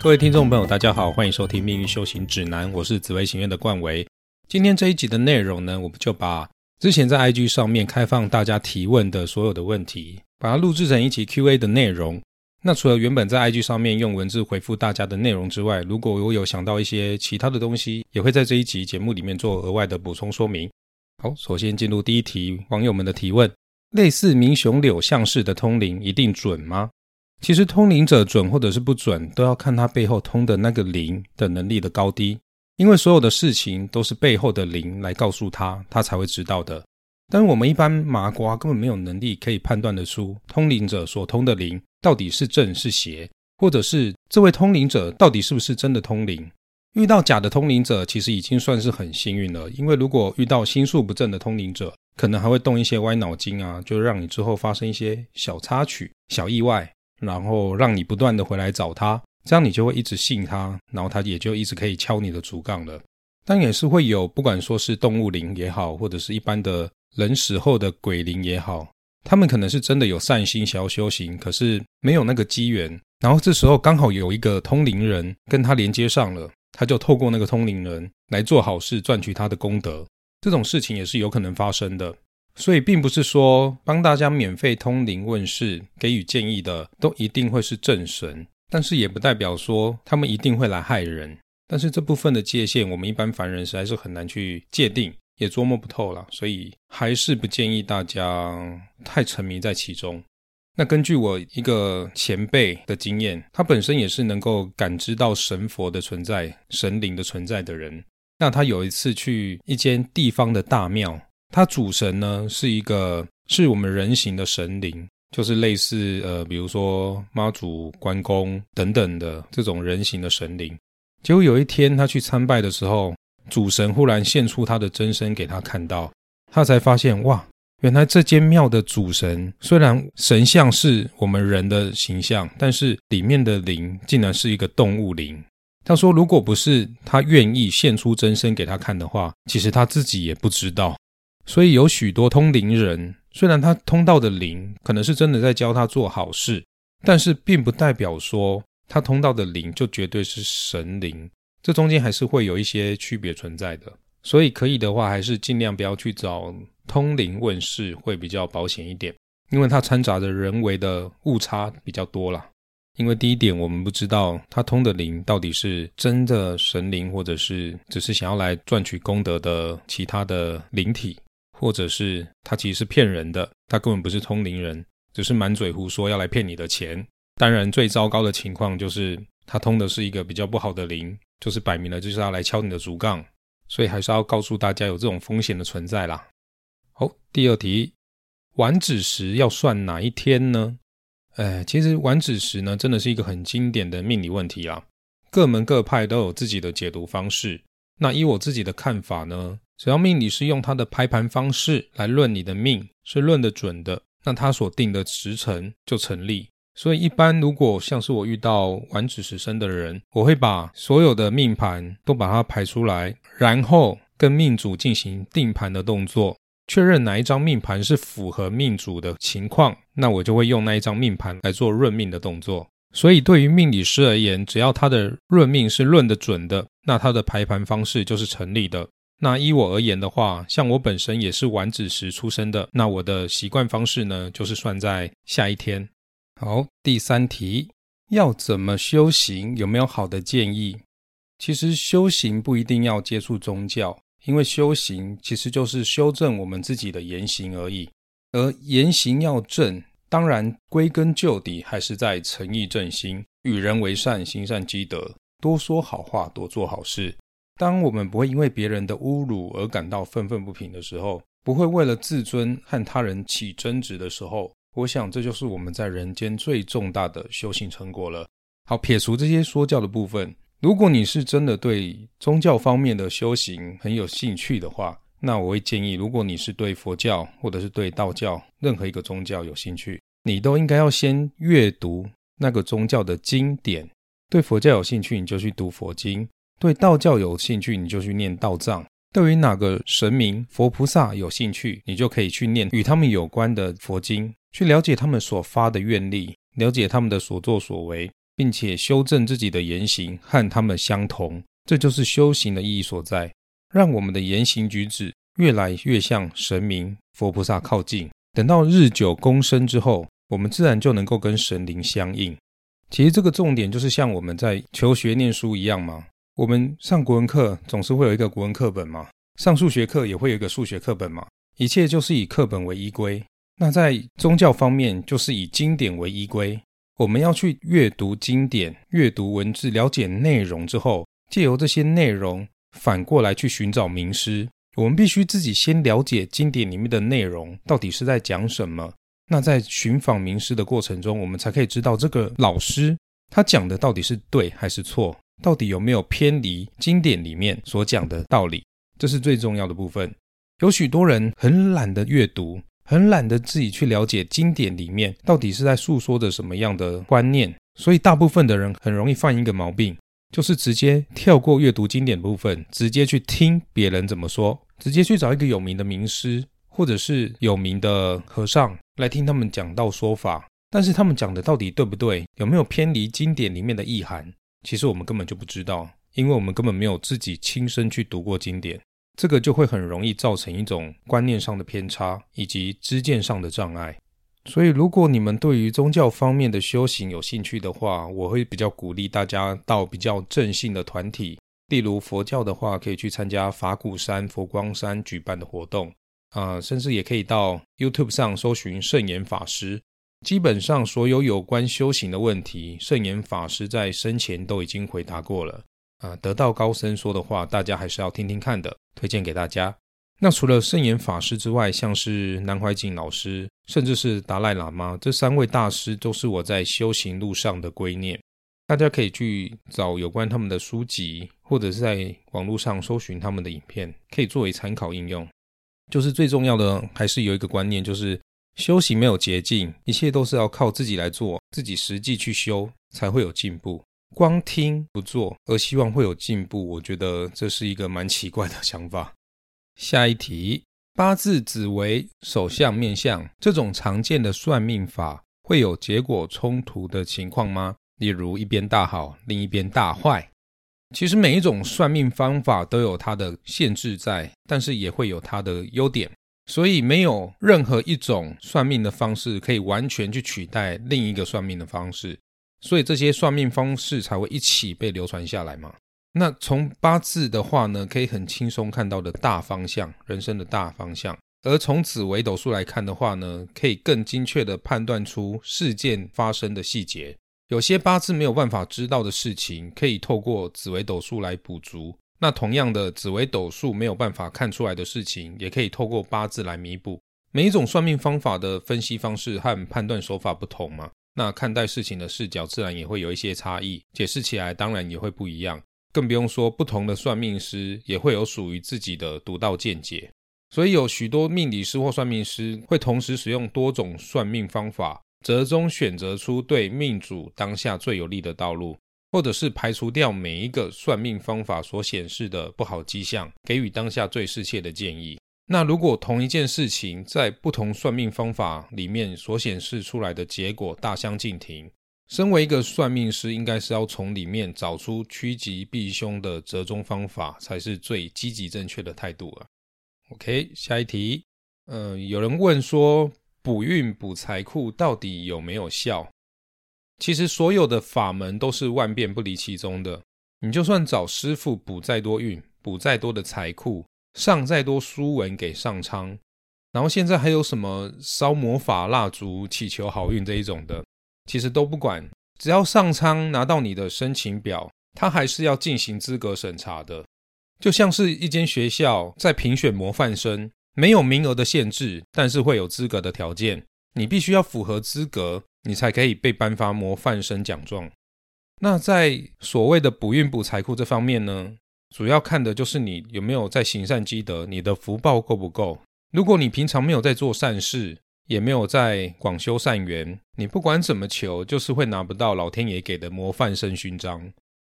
各位听众朋友，大家好，欢迎收听《命运修行指南》，我是紫薇行院的冠维。今天这一集的内容呢，我们就把之前在 IG 上面开放大家提问的所有的问题，把它录制成一集 Q&A 的内容。那除了原本在 IG 上面用文字回复大家的内容之外，如果我有想到一些其他的东西，也会在这一集节目里面做额外的补充说明。好，首先进入第一题，网友们的提问：类似明雄柳相式的通灵一定准吗？其实通灵者准或者是不准，都要看他背后通的那个灵的能力的高低。因为所有的事情都是背后的灵来告诉他，他才会知道的。但我们一般麻瓜根本没有能力可以判断得出通灵者所通的灵到底是正是邪，或者是这位通灵者到底是不是真的通灵。遇到假的通灵者，其实已经算是很幸运了。因为如果遇到心术不正的通灵者，可能还会动一些歪脑筋啊，就让你之后发生一些小插曲、小意外。然后让你不断的回来找他，这样你就会一直信他，然后他也就一直可以敲你的竹杠了。但也是会有，不管说是动物灵也好，或者是一般的人死后的鬼灵也好，他们可能是真的有善心想要修行，可是没有那个机缘。然后这时候刚好有一个通灵人跟他连接上了，他就透过那个通灵人来做好事，赚取他的功德。这种事情也是有可能发生的。所以，并不是说帮大家免费通灵问事、给予建议的都一定会是正神，但是也不代表说他们一定会来害人。但是这部分的界限，我们一般凡人实在是很难去界定，也捉摸不透了。所以，还是不建议大家太沉迷在其中。那根据我一个前辈的经验，他本身也是能够感知到神佛的存在、神灵的存在的人。那他有一次去一间地方的大庙。它主神呢是一个是我们人形的神灵，就是类似呃，比如说妈祖、关公等等的这种人形的神灵。结果有一天他去参拜的时候，主神忽然现出他的真身给他看到，他才发现哇，原来这间庙的主神虽然神像是我们人的形象，但是里面的灵竟然是一个动物灵。他说，如果不是他愿意现出真身给他看的话，其实他自己也不知道。所以有许多通灵人，虽然他通道的灵可能是真的在教他做好事，但是并不代表说他通道的灵就绝对是神灵，这中间还是会有一些区别存在的。所以可以的话，还是尽量不要去找通灵问事，会比较保险一点，因为它掺杂着人为的误差比较多啦。因为第一点，我们不知道他通的灵到底是真的神灵，或者是只是想要来赚取功德的其他的灵体。或者是他其实是骗人的，他根本不是通灵人，只是满嘴胡说要来骗你的钱。当然，最糟糕的情况就是他通的是一个比较不好的灵，就是摆明了就是要来敲你的竹杠。所以还是要告诉大家有这种风险的存在啦。好，第二题，晚子时要算哪一天呢？哎，其实晚子时呢，真的是一个很经典的命理问题啦。各门各派都有自己的解读方式。那以我自己的看法呢？只要命理师用他的排盘方式来论你的命，是论得准的，那他所定的时辰就成立。所以一般如果像是我遇到晚子时生的人，我会把所有的命盘都把它排出来，然后跟命主进行定盘的动作，确认哪一张命盘是符合命主的情况，那我就会用那一张命盘来做论命的动作。所以对于命理师而言，只要他的论命是论得准的，那他的排盘方式就是成立的。那依我而言的话，像我本身也是晚子时出生的，那我的习惯方式呢，就是算在下一天。好，第三题，要怎么修行？有没有好的建议？其实修行不一定要接触宗教，因为修行其实就是修正我们自己的言行而已。而言行要正，当然归根究底还是在诚意正心，与人为善，行善积德，多说好话，多做好事。当我们不会因为别人的侮辱而感到愤愤不平的时候，不会为了自尊和他人起争执的时候，我想这就是我们在人间最重大的修行成果了。好，撇除这些说教的部分，如果你是真的对宗教方面的修行很有兴趣的话，那我会建议，如果你是对佛教或者是对道教任何一个宗教有兴趣，你都应该要先阅读那个宗教的经典。对佛教有兴趣，你就去读佛经。对道教有兴趣，你就去念道藏；对于哪个神明、佛菩萨有兴趣，你就可以去念与他们有关的佛经，去了解他们所发的愿力，了解他们的所作所为。并且修正自己的言行和他们相同，这就是修行的意义所在，让我们的言行举止越来越向神明、佛菩萨靠近。等到日久功深之后，我们自然就能够跟神灵相应。其实这个重点就是像我们在求学念书一样嘛，我们上国文课总是会有一个国文课本嘛，上数学课也会有一个数学课本嘛，一切就是以课本为依归。那在宗教方面，就是以经典为依归。我们要去阅读经典、阅读文字，了解内容之后，借由这些内容反过来去寻找名师。我们必须自己先了解经典里面的内容到底是在讲什么。那在寻访名师的过程中，我们才可以知道这个老师他讲的到底是对还是错，到底有没有偏离经典里面所讲的道理，这是最重要的部分。有许多人很懒得阅读。很懒得自己去了解经典里面到底是在诉说着什么样的观念，所以大部分的人很容易犯一个毛病，就是直接跳过阅读经典部分，直接去听别人怎么说，直接去找一个有名的名师或者是有名的和尚来听他们讲道说法。但是他们讲的到底对不对，有没有偏离经典里面的意涵，其实我们根本就不知道，因为我们根本没有自己亲身去读过经典。这个就会很容易造成一种观念上的偏差，以及知见上的障碍。所以，如果你们对于宗教方面的修行有兴趣的话，我会比较鼓励大家到比较正信的团体，例如佛教的话，可以去参加法鼓山、佛光山举办的活动啊，甚至也可以到 YouTube 上搜寻圣严法师。基本上，所有有关修行的问题，圣严法师在生前都已经回答过了。啊，得道高僧说的话，大家还是要听听看的，推荐给大家。那除了圣严法师之外，像是南怀瑾老师，甚至是达赖喇嘛，这三位大师都是我在修行路上的归念。大家可以去找有关他们的书籍，或者是在网络上搜寻他们的影片，可以作为参考应用。就是最重要的，还是有一个观念，就是修行没有捷径，一切都是要靠自己来做，自己实际去修，才会有进步。光听不做，而希望会有进步，我觉得这是一个蛮奇怪的想法。下一题，八字紫微手相面相这种常见的算命法，会有结果冲突的情况吗？例如一边大好，另一边大坏。其实每一种算命方法都有它的限制在，但是也会有它的优点，所以没有任何一种算命的方式可以完全去取代另一个算命的方式。所以这些算命方式才会一起被流传下来嘛？那从八字的话呢，可以很轻松看到的大方向，人生的大方向；而从紫微斗数来看的话呢，可以更精确的判断出事件发生的细节。有些八字没有办法知道的事情，可以透过紫微斗数来补足。那同样的，紫微斗数没有办法看出来的事情，也可以透过八字来弥补。每一种算命方法的分析方式和判断手法不同嘛？那看待事情的视角自然也会有一些差异，解释起来当然也会不一样，更不用说不同的算命师也会有属于自己的独到见解。所以有许多命理师或算命师会同时使用多种算命方法，折中选择出对命主当下最有利的道路，或者是排除掉每一个算命方法所显示的不好迹象，给予当下最适切的建议。那如果同一件事情在不同算命方法里面所显示出来的结果大相径庭，身为一个算命师，应该是要从里面找出趋吉避凶的折中方法，才是最积极正确的态度啊。OK，下一题，呃，有人问说补运补财库到底有没有效？其实所有的法门都是万变不离其宗的，你就算找师傅补再多运，补再多的财库。上再多书文给上苍，然后现在还有什么烧魔法蜡烛祈求好运这一种的，其实都不管，只要上苍拿到你的申请表，他还是要进行资格审查的。就像是一间学校在评选模范生，没有名额的限制，但是会有资格的条件，你必须要符合资格，你才可以被颁发模范生奖状。那在所谓的补运补财库这方面呢？主要看的就是你有没有在行善积德，你的福报够不够。如果你平常没有在做善事，也没有在广修善缘，你不管怎么求，就是会拿不到老天爷给的模范生勋章。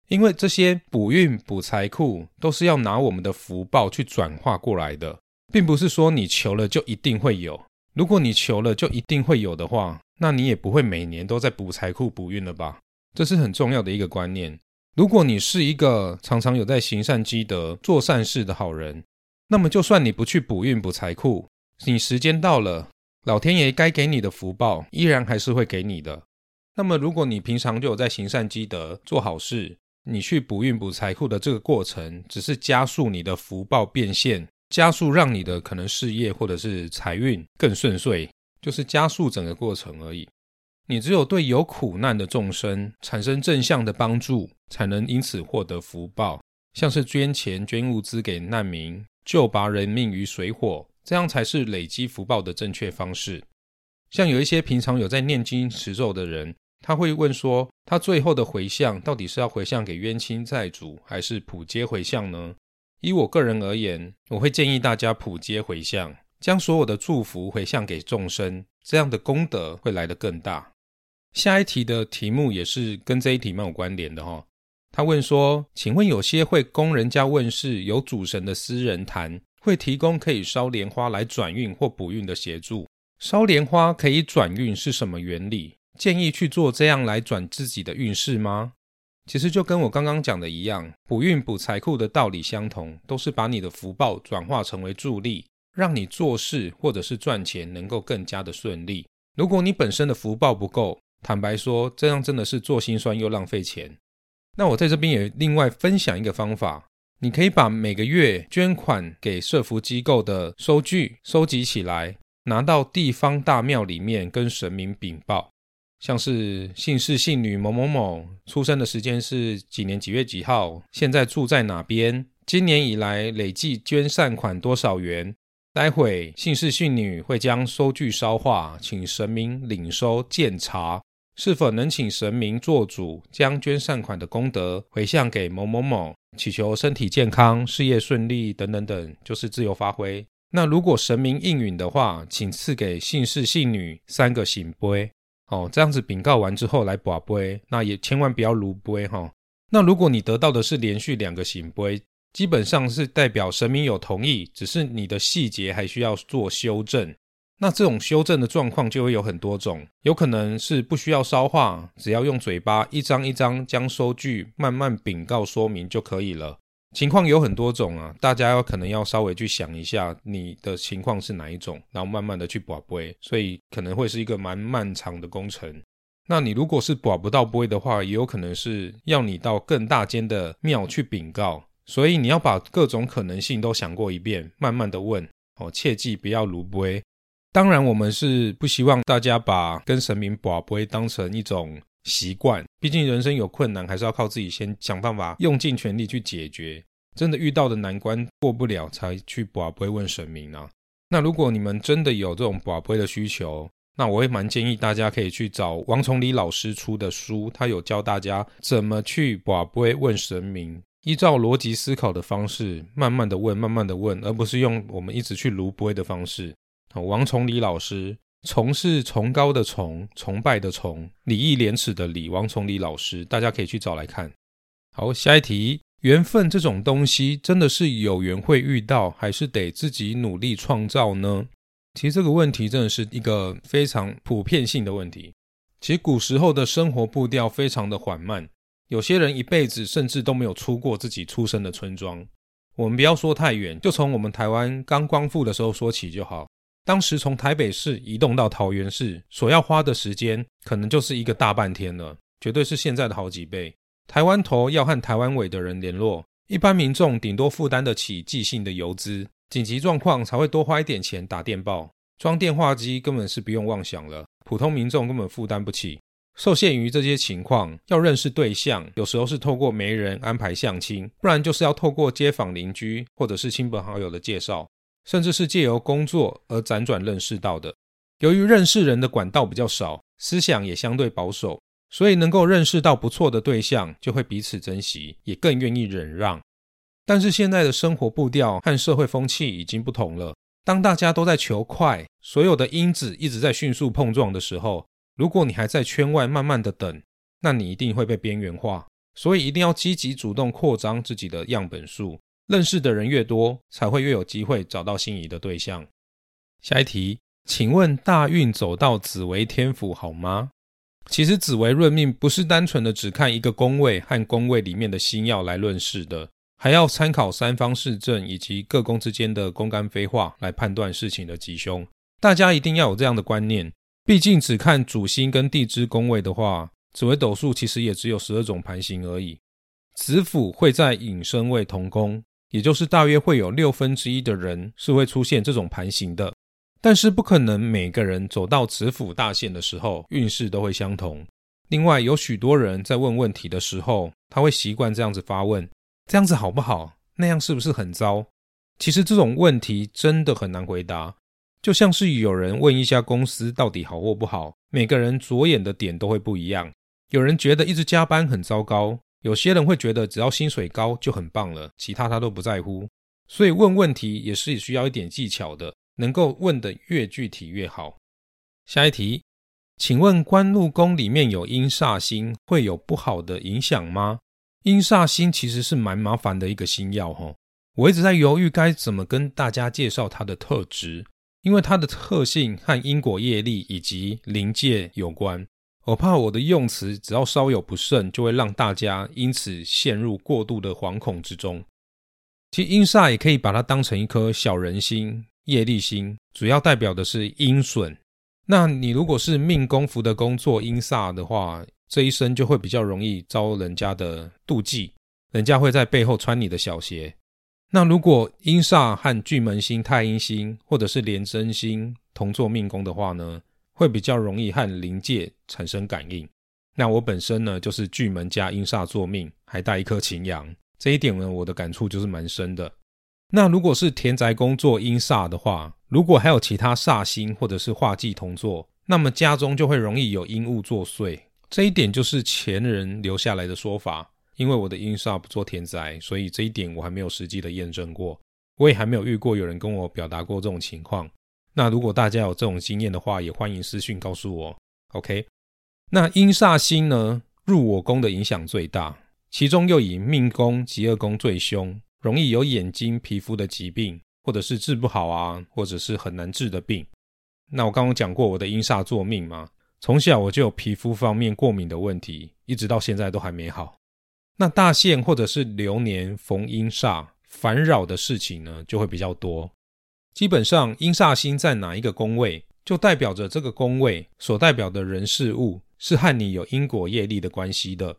因为这些补运补财库都是要拿我们的福报去转化过来的，并不是说你求了就一定会有。如果你求了就一定会有的话，那你也不会每年都在补财库补运了吧？这是很重要的一个观念。如果你是一个常常有在行善积德、做善事的好人，那么就算你不去补运补财库，你时间到了，老天爷该给你的福报依然还是会给你的。那么如果你平常就有在行善积德、做好事，你去补运补财库的这个过程，只是加速你的福报变现，加速让你的可能事业或者是财运更顺遂，就是加速整个过程而已。你只有对有苦难的众生产生正向的帮助，才能因此获得福报。像是捐钱、捐物资给难民，救拔人命于水火，这样才是累积福报的正确方式。像有一些平常有在念经持咒的人，他会问说：他最后的回向到底是要回向给冤亲债主，还是普皆回向呢？以我个人而言，我会建议大家普皆回向，将所有的祝福回向给众生，这样的功德会来得更大。下一题的题目也是跟这一题蛮有关联的哈。他问说：“请问有些会供人家问世有主神的私人坛，会提供可以烧莲花来转运或补运的协助？烧莲花可以转运是什么原理？建议去做这样来转自己的运势吗？”其实就跟我刚刚讲的一样，补运补财库的道理相同，都是把你的福报转化成为助力，让你做事或者是赚钱能够更加的顺利。如果你本身的福报不够，坦白说，这样真的是做心酸又浪费钱。那我在这边也另外分享一个方法，你可以把每个月捐款给社福机构的收据收集起来，拿到地方大庙里面跟神明禀报。像是姓氏姓女某某某，出生的时间是几年几月几号，现在住在哪边，今年以来累计捐善款多少元。待会姓氏姓女会将收据烧化，请神明领收鉴查。是否能请神明做主，将捐善款的功德回向给某某某，祈求身体健康、事业顺利等等等，就是自由发挥。那如果神明应允的话，请赐给姓氏姓女三个醒杯。哦，这样子禀告完之后来把杯，那也千万不要卢杯哈。那如果你得到的是连续两个醒杯，基本上是代表神明有同意，只是你的细节还需要做修正。那这种修正的状况就会有很多种，有可能是不需要烧化，只要用嘴巴一张一张将收据慢慢禀告说明就可以了。情况有很多种啊，大家要可能要稍微去想一下你的情况是哪一种，然后慢慢的去保杯，所以可能会是一个蛮漫长的工程。那你如果是保不到杯的话，也有可能是要你到更大间的庙去禀告，所以你要把各种可能性都想过一遍，慢慢的问哦，切记不要卢杯。当然，我们是不希望大家把跟神明保杯当成一种习惯。毕竟人生有困难，还是要靠自己先想办法，用尽全力去解决。真的遇到的难关过不了，才去保杯问神明啊。那如果你们真的有这种保杯的需求，那我会蛮建议大家可以去找王崇礼老师出的书，他有教大家怎么去保杯问神明，依照逻辑思考的方式，慢慢的问，慢慢的问，而不是用我们一直去卢杯的方式。王崇礼老师，崇是崇高的崇，崇拜的崇，礼义廉耻的礼。王崇礼老师，大家可以去找来看。好，下一题，缘分这种东西，真的是有缘会遇到，还是得自己努力创造呢？其实这个问题真的是一个非常普遍性的问题。其实古时候的生活步调非常的缓慢，有些人一辈子甚至都没有出过自己出生的村庄。我们不要说太远，就从我们台湾刚光复的时候说起就好。当时从台北市移动到桃园市，所要花的时间可能就是一个大半天了，绝对是现在的好几倍。台湾头要和台湾尾的人联络，一般民众顶多负担得起寄信的邮资，紧急状况才会多花一点钱打电报。装电话机根本是不用妄想了，普通民众根本负担不起。受限于这些情况，要认识对象，有时候是透过媒人安排相亲，不然就是要透过街坊邻居或者是亲朋好友的介绍。甚至是借由工作而辗转认识到的。由于认识人的管道比较少，思想也相对保守，所以能够认识到不错的对象，就会彼此珍惜，也更愿意忍让。但是现在的生活步调和社会风气已经不同了。当大家都在求快，所有的因子一直在迅速碰撞的时候，如果你还在圈外慢慢的等，那你一定会被边缘化。所以一定要积极主动扩张自己的样本数。认识的人越多，才会越有机会找到心仪的对象。下一题，请问大运走到紫微天府好吗？其实紫微论命不是单纯的只看一个宫位和宫位里面的星耀来论事的，还要参考三方四正以及各宫之间的宫干飞化来判断事情的吉凶。大家一定要有这样的观念，毕竟只看主星跟地支宫位的话，紫微斗数其实也只有十二种盘形而已。子府会在引申位同宫，也就是大约会有六分之一的人是会出现这种盘形的。但是不可能每个人走到子府大限的时候运势都会相同。另外，有许多人在问问题的时候，他会习惯这样子发问：这样子好不好？那样是不是很糟？其实这种问题真的很难回答。就像是有人问一家公司到底好或不好，每个人着眼的点都会不一样。有人觉得一直加班很糟糕，有些人会觉得只要薪水高就很棒了，其他他都不在乎。所以问问题也是需要一点技巧的。能够问的越具体越好。下一题，请问官禄宫里面有阴煞星，会有不好的影响吗？阴煞星其实是蛮麻烦的一个星耀哈，我一直在犹豫该怎么跟大家介绍它的特质，因为它的特性和因果业力以及灵界有关，我怕我的用词只要稍有不慎，就会让大家因此陷入过度的惶恐之中。其实阴煞也可以把它当成一颗小人星。业力心主要代表的是阴损，那你如果是命宫福的工作阴煞的话，这一生就会比较容易遭人家的妒忌，人家会在背后穿你的小鞋。那如果阴煞和巨门星、太阴星或者是廉贞星同做命宫的话呢，会比较容易和灵界产生感应。那我本身呢就是巨门加阴煞作命，还带一颗擎羊，这一点呢我的感触就是蛮深的。那如果是田宅宫做阴煞的话，如果还有其他煞星或者是化忌同坐，那么家中就会容易有阴物作祟。这一点就是前人留下来的说法。因为我的阴煞不做田宅，所以这一点我还没有实际的验证过，我也还没有遇过有人跟我表达过这种情况。那如果大家有这种经验的话，也欢迎私讯告诉我。OK，那阴煞星呢入我宫的影响最大，其中又以命宫、极恶宫最凶。容易有眼睛、皮肤的疾病，或者是治不好啊，或者是很难治的病。那我刚刚讲过我的阴煞作命嘛，从小我就有皮肤方面过敏的问题，一直到现在都还没好。那大限或者是流年逢阴煞，烦扰的事情呢就会比较多。基本上阴煞星在哪一个宫位，就代表着这个宫位所代表的人事物是和你有因果业力的关系的。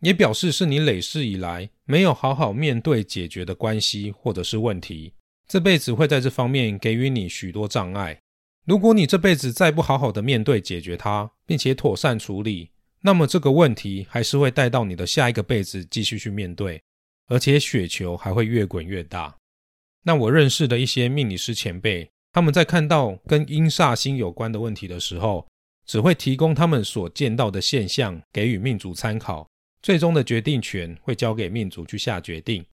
也表示是你累世以来没有好好面对解决的关系或者是问题，这辈子会在这方面给予你许多障碍。如果你这辈子再不好好的面对解决它，并且妥善处理，那么这个问题还是会带到你的下一个辈子继续去面对，而且雪球还会越滚越大。那我认识的一些命理师前辈，他们在看到跟阴煞星有关的问题的时候，只会提供他们所见到的现象，给予命主参考。最终的决定权会交给命主去下决定。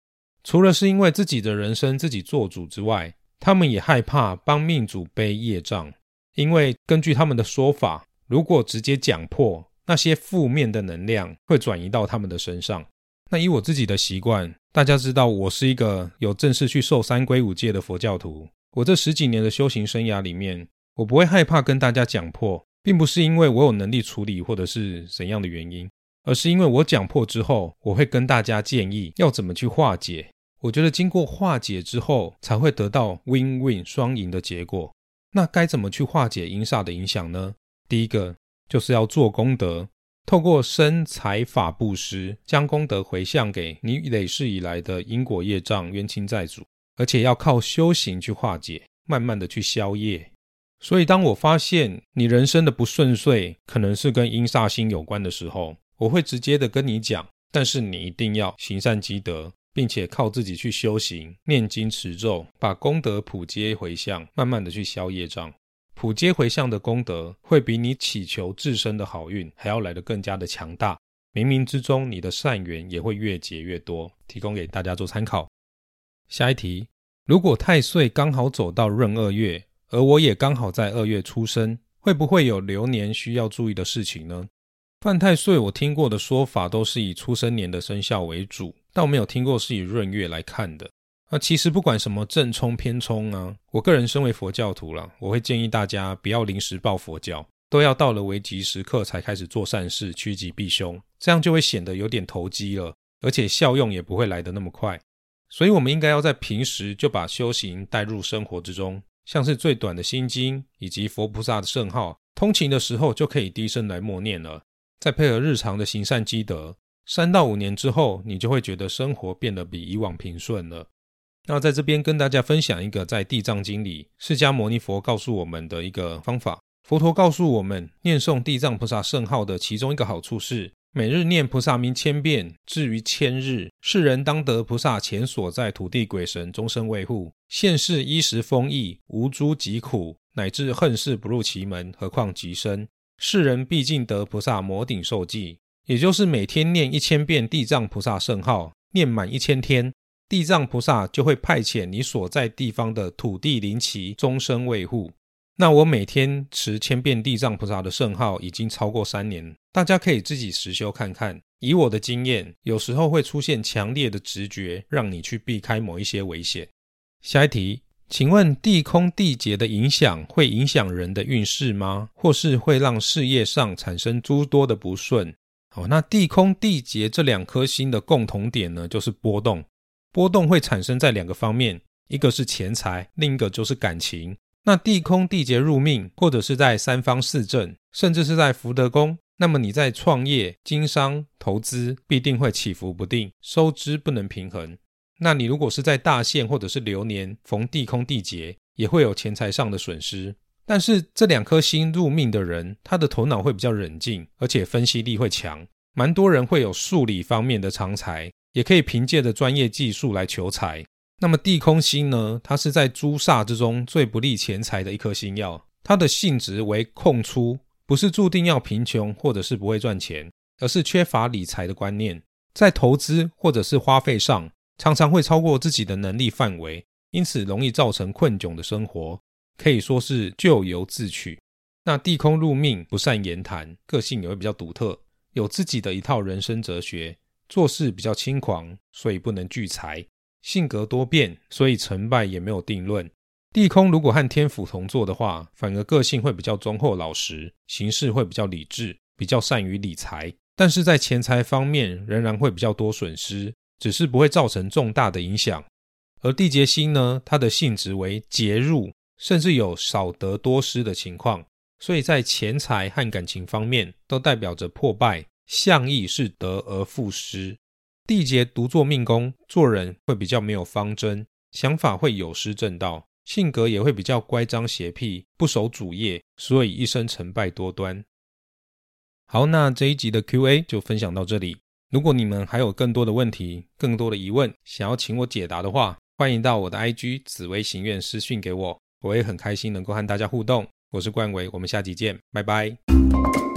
除了是因为自己的人生自己做主之外，他们也害怕帮命主背业障，因为根据他们的说法，如果直接讲破那些负面的能量，会转移到他们的身上。那以我自己的习惯，大家知道我是一个有正式去受三皈五戒的佛教徒。我这十几年的修行生涯里面，我不会害怕跟大家讲破，并不是因为我有能力处理或者是怎样的原因。而是因为我讲破之后，我会跟大家建议要怎么去化解。我觉得经过化解之后，才会得到 win-win 双赢的结果。那该怎么去化解阴煞的影响呢？第一个就是要做功德，透过身财法布施，将功德回向给你累世以来的因果业障、冤亲债主，而且要靠修行去化解，慢慢的去消业。所以，当我发现你人生的不顺遂可能是跟阴煞星有关的时候，我会直接的跟你讲，但是你一定要行善积德，并且靠自己去修行、念经持咒，把功德普接回向，慢慢的去消业障。普接回向的功德会比你祈求自身的好运还要来得更加的强大。冥冥之中，你的善缘也会越结越多。提供给大家做参考。下一题：如果太岁刚好走到闰二月，而我也刚好在二月出生，会不会有流年需要注意的事情呢？犯太岁，我听过的说法都是以出生年的生肖为主，但我没有听过是以闰月来看的。那其实不管什么正冲偏冲啊，我个人身为佛教徒了，我会建议大家不要临时抱佛脚，都要到了危急时刻才开始做善事，趋吉避凶，这样就会显得有点投机了，而且效用也不会来得那么快。所以，我们应该要在平时就把修行带入生活之中，像是最短的心经以及佛菩萨的圣号，通勤的时候就可以低声来默念了。再配合日常的行善积德，三到五年之后，你就会觉得生活变得比以往平顺了。那在这边跟大家分享一个在《地藏经》里，释迦牟尼佛告诉我们的一个方法。佛陀告诉我们，念诵地藏菩萨圣号的其中一个好处是，每日念菩萨名千遍，至于千日，世人当得菩萨前所在土地鬼神终身维护，现世衣食丰溢，无诸疾苦，乃至恨事不入其门，何况极深。世人毕竟得菩萨摩顶受记，也就是每天念一千遍地藏菩萨圣号，念满一千天，地藏菩萨就会派遣你所在地方的土地灵旗终身卫护。那我每天持千遍地藏菩萨的圣号已经超过三年，大家可以自己实修看看。以我的经验，有时候会出现强烈的直觉，让你去避开某一些危险。下一题。请问地空地劫的影响会影响人的运势吗？或是会让事业上产生诸多的不顺？好，那地空地劫这两颗星的共同点呢，就是波动。波动会产生在两个方面，一个是钱财，另一个就是感情。那地空地劫入命，或者是在三方四正，甚至是在福德宫，那么你在创业、经商、投资必定会起伏不定，收支不能平衡。那你如果是在大限或者是流年逢地空地劫，也会有钱财上的损失。但是这两颗星入命的人，他的头脑会比较冷静，而且分析力会强。蛮多人会有数理方面的长才，也可以凭借着专业技术来求财。那么地空星呢？它是在诸煞之中最不利钱财的一颗星耀，它的性质为空出，不是注定要贫穷或者是不会赚钱，而是缺乏理财的观念，在投资或者是花费上。常常会超过自己的能力范围，因此容易造成困窘的生活，可以说是咎由自取。那地空入命，不善言谈，个性也会比较独特，有自己的一套人生哲学，做事比较轻狂，所以不能聚财。性格多变，所以成败也没有定论。地空如果和天府同坐的话，反而个性会比较忠厚老实，行事会比较理智，比较善于理财，但是在钱财方面仍然会比较多损失。只是不会造成重大的影响，而地劫星呢，它的性质为劫入，甚至有少得多失的情况，所以在钱财和感情方面都代表着破败，象意是得而复失。地劫独坐命宫，做人会比较没有方针，想法会有失正道，性格也会比较乖张邪僻，不守主业，所以一生成败多端。好，那这一集的 Q&A 就分享到这里。如果你们还有更多的问题、更多的疑问，想要请我解答的话，欢迎到我的 IG 紫薇行院私讯给我，我也很开心能够和大家互动。我是冠伟，我们下集见，拜拜。